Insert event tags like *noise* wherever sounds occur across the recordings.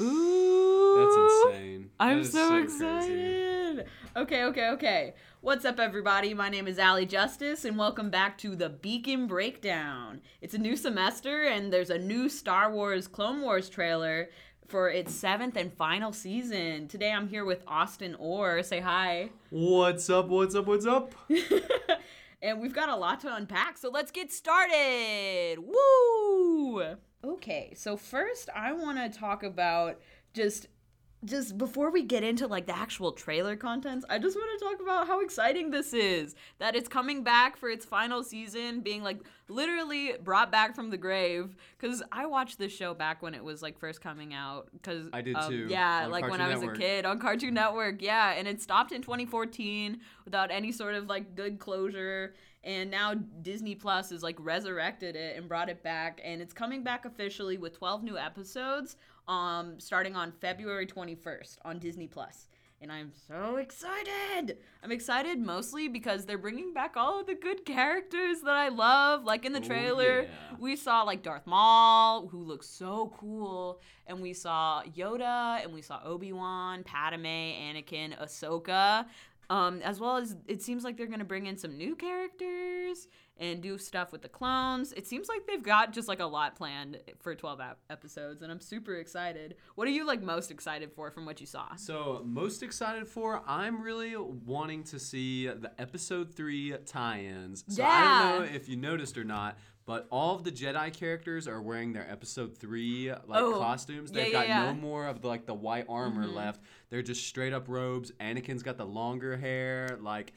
Ooh. That's insane. I'm That is so, crazy. excited. Okay, okay, okay. What's up, everybody? My name is Allie Justice, and welcome back to the Beacon Breakdown. It's a new semester, and there's a new Star Wars Clone Wars trailer for its seventh and final season. Today, I'm here with Austin Orr. Say hi. What's up? What's up? What's up? *laughs* and we've got a lot to unpack, so let's get started. Woo! Okay, so first I want to talk about just just before we get into like the actual trailer contents, I just want to talk about how exciting this is. That it's coming back for its final season, being like literally brought back from the grave. Cause I watched this show back when it was like first coming out. Cause I did um, too, Yeah, like when Cartoon I was Network. a kid on Cartoon Network. Yeah, and it stopped in 2014 without any sort of like good closure. And now Disney Plus has like resurrected it and brought it back, and it's coming back officially with 12 new episodes, um, starting on February 21st on Disney Plus. And I'm so excited! I'm excited mostly because they're bringing back all of the good characters that I love. Like in the Oh, trailer, yeah. we saw like Darth Maul, who looks so cool, and we saw Yoda, and we saw Obi Wan, Padme, Anakin, Ahsoka. Um, as well as it seems like they're gonna bring in some new characters and do stuff with the clones. It seems like they've got just like a lot planned for 12 ep- episodes, and I'm super excited. What are you like most excited for from what you saw? So, most excited for, I'm really wanting to see the episode three tie ins. So, I don't know if you noticed or not, but all of the Jedi characters are wearing their episode three like Oh, costumes. yeah, They've yeah, got yeah. Mm-hmm. no more of the, like the white armor left. They're just straight up robes. Anakin's got the longer hair. Like,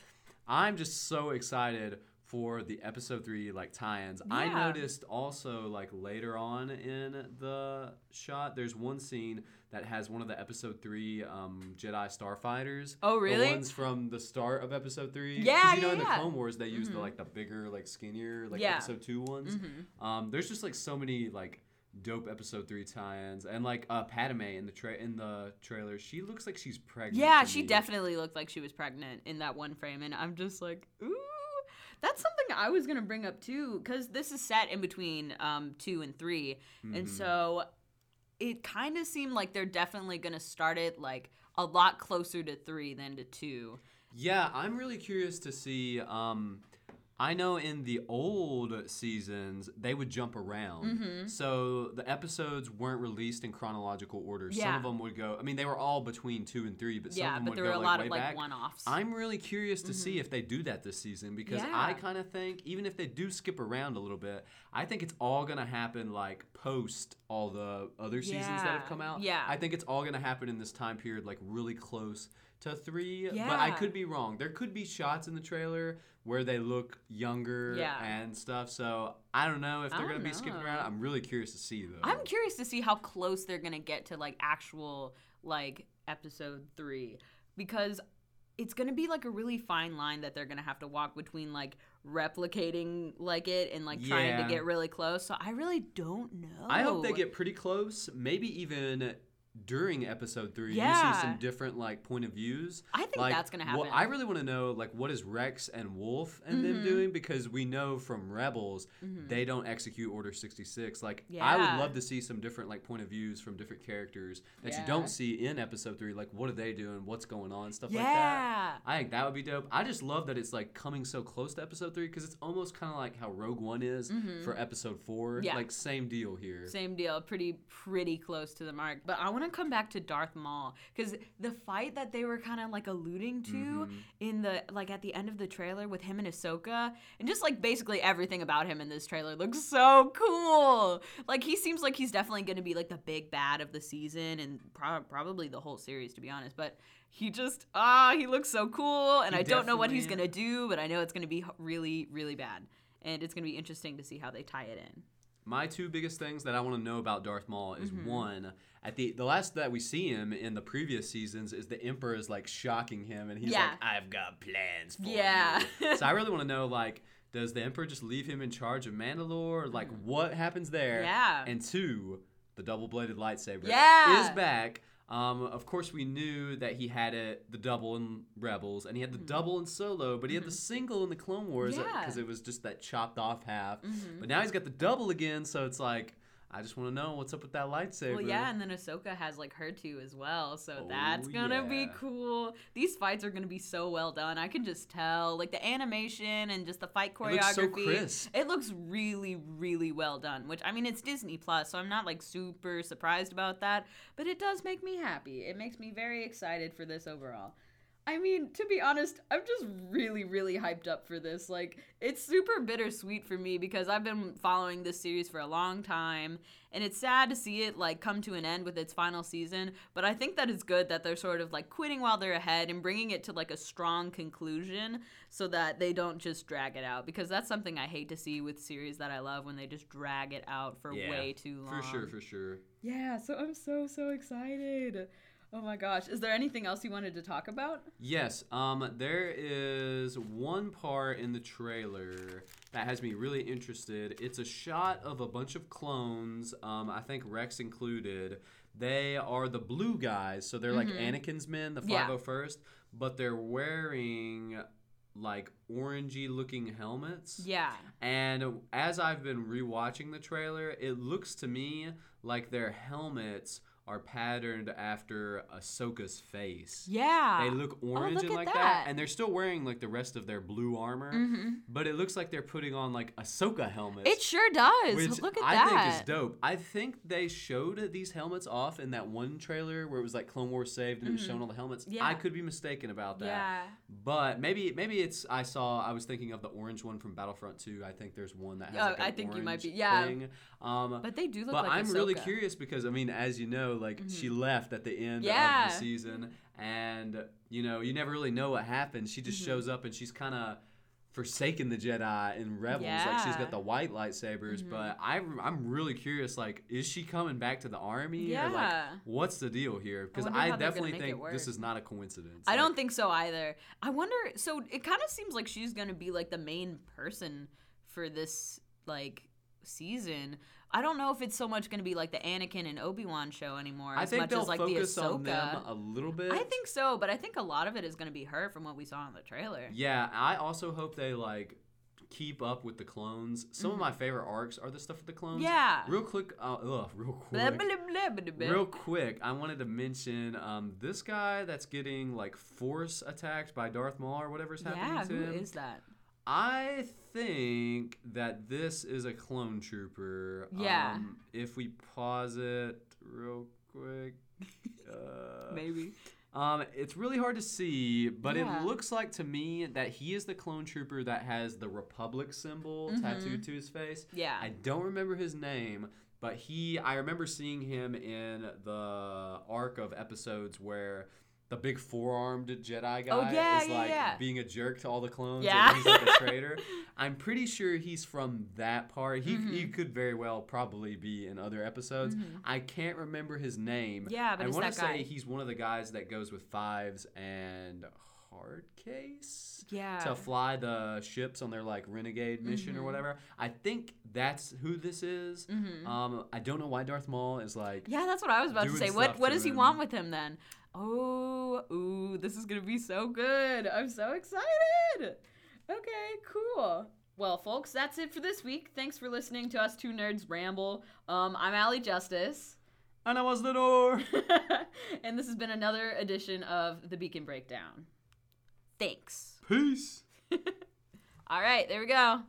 I'm just so excited for the episode three like tie-ins. I noticed also like later on in the shot, there's one scene that has one of the episode three um, Jedi starfighters. Oh, really? The ones from the start of episode three. Yeah, Because you know yeah, in the yeah. Clone Wars they use the like the bigger, like skinnier, like Yeah. episode two ones. Mm-hmm. Um, there's just like so many like dope episode three tie-ins and like uh Padme in the tra- in the trailer she looks like she's pregnant Yeah, she me. definitely looked like she was pregnant in that one frame, and I'm just like, ooh. That's something I was gonna bring up too, because this is set in between um, two and 3 Mm-hmm. and so it kind of seemed like they're definitely gonna start it like a lot closer to three than to two. Yeah, I'm really curious to see. Um, I know in the old seasons they would jump around, so the episodes weren't released in chronological order. Yeah. Some Mm-hmm. Of them would go. I mean, they were all between two and three, but some yeah, of them but would there go were a like, lot way of like back. one-offs. I'm really curious to see if they do that this season because Yeah. I kind of think even if they do skip around a little bit, I think it's all gonna happen like post all the other seasons that have come out. Yeah. I think it's all gonna happen in this time period, like really close to three. But I could be wrong. There could be shots in the trailer where they look younger Yeah. and stuff. So I don't know if they're gonna don't be skipping around. I'm really curious to see though. I'm curious to see how close they're gonna get to like actual like episode three because it's gonna be like a really fine line that they're gonna have to walk between like replicating like it and like trying to get really close. So I really don't know. I hope they get pretty close. Maybe even during episode three, you see some different like point of views. I think like, that's gonna Well, happen. I really want to know like what is Rex and Wolffe and them Mhm. doing because we know from Rebels Mhm. they don't execute Order sixty six. Like I would love to see some different like point of views from different characters that you don't see in episode three. Like what are they doing? What's going on? Stuff yeah. like that. I think that would be dope. I just love that it's like coming so close to episode three because it's almost kind of like how Rogue One is for episode four. Mm-hmm. Yeah. Like same deal here. Same deal, pretty pretty close to the mark. But I want to come back to Darth Maul because the fight that they were kind of like alluding to Mm-hmm. in the like at the end of the trailer with him and Ahsoka, and just like basically everything about him in this trailer looks so cool. Like he seems like he's definitely going to be like the big bad of the season and pro- probably the whole series to be honest. But he just ah, he looks so cool, and He I don't know what he's gonna do, but I know it's gonna be really really bad, and it's gonna be interesting to see how they tie it in. My two biggest things that I want to know about Darth Maul is Mm-hmm. one, at the the last that we see him in the previous seasons is the Emperor is like shocking him and he's Yeah. like, I've got plans for Yeah. you. *laughs* so I really want to know like, does the Emperor just leave him in charge of Mandalore? Like what happens there? Mm. Yeah. And two, the double bladed lightsaber Yeah. is back. Um, of course, we knew that he had it, the double in Rebels, and he had the double in Solo, but he had the single in the Clone Wars Mm-hmm. Yeah. because it was just that chopped off half. Mhm. But now he's got the double again, so it's like I just want to know what's up with that lightsaber. Well, yeah, and then Ahsoka has like her two as well, so oh, that's Oh, gonna be cool. These fights are gonna be so well done. I can just tell, like the animation and just the fight choreography. It looks so crisp. It looks really, really well done. Which I mean, it's Disney Plus, so I'm not like super surprised about that. But it does make me happy. It makes me very excited for this overall. I mean, to be honest, I'm just really, really hyped up for this. Like, it's super bittersweet for me because I've been following this series for a long time, and it's sad to see it like come to an end with its final season. But I think that it's good that they're sort of like quitting while they're ahead and bringing it to like a strong conclusion, so that they don't just drag it out. Because that's something I hate to see with series that I love when they just drag it out for Yeah, way too long. For sure, for sure. Yeah, so I'm so so excited. Oh my gosh, is there anything else you wanted to talk about? Yes, um, there is one part in the trailer that has me really interested. It's a shot of a bunch of clones, um, I think Rex included. They are the blue guys, so they're like Anakin's men, the Mm-hmm. Yeah. 501st, but they're wearing like orangey looking helmets. Yeah. And as I've been rewatching the trailer, it looks to me like their helmets are patterned after Ahsoka's face. Yeah. They look orange look and like that. that. and they're still wearing like the rest of their blue armor. Mhm. But it looks like they're putting on like Ahsoka helmets. It sure does. which Look at I that. I think is dope. I think they showed these helmets off in that one trailer where it was like Clone Wars saved and it was showing all the helmets. Mm-hmm. Yeah. I could be mistaken about that. Yeah. But maybe maybe it's I saw I was thinking of the orange one from Battlefront 2. I think there's one that has Oh, like I think you might orange be- yeah. thing. Um, But they do look but like I'm really curious because I mean, as you know, like she left at the end Yeah. of the season, and you know, you never really know what happens. She Mm-hmm. just shows up and she's kind of forsaken the Jedi in Rebels. Like she's Yeah. Mm-hmm. got the white lightsabers, but I I'm really curious. Like, is she coming back to the army? Or like, what's the deal here? Because I, gonna definitely think this is not a coincidence. I Like, don't think so either. I wonder. So it kind of seems like she's gonna be like the main person for this like season. I don't know if it's so much gonna be like the Anakin and Obi Wan show anymore, I as think much they'll as like focus the on them a little bit. I think so, but I think a lot of it is gonna be her from what we saw in the trailer. Yeah, I also hope they like keep up with the clones. Some of my favorite arcs are the stuff with the clones. Mm-hmm. Yeah. Real quick, uh, ugh, real quick. blah, blah, blah. Real quick, I wanted to mention um, this guy that's getting like force attacked by Darth Maul or whatever's happening yeah, to who him. is that? I think that this is a clone trooper. Yeah. Um, if we pause it real quick. *laughs* Uh, Maybe. um, it's really hard to see, but Yeah. it looks like to me that he is the clone trooper that has the Republic symbol Mhm. tattooed to his face. Yeah. I don't remember his name, but he I remember seeing him in the arc of episodes where the big four-armed Jedi guy Oh, yeah, is like yeah. being a jerk to all the clones Yeah. and he's like a traitor. *laughs* I'm pretty sure he's from that part. He he Mm-hmm. could very well probably be in other episodes. I can't remember his name. Yeah, but I wanna say he's one of the guys that goes with Fives and hard case Yeah. to fly the ships on their like renegade mission Mm-hmm. or whatever. I think that's who this is. Um, I don't know why Darth Maul is like. Yeah, that's what I was about to say. What what does he him. want with him then? Oh, ooh, this is gonna be so good. I'm so excited. Okay, cool. Well, folks, that's it for this week. Thanks for listening to us two nerds ramble. Um, I'm Allie Justice. And I was the door. *laughs* and this has been another edition of the Beacon Breakdown. Thanks. Peace. *laughs* All right, there we go.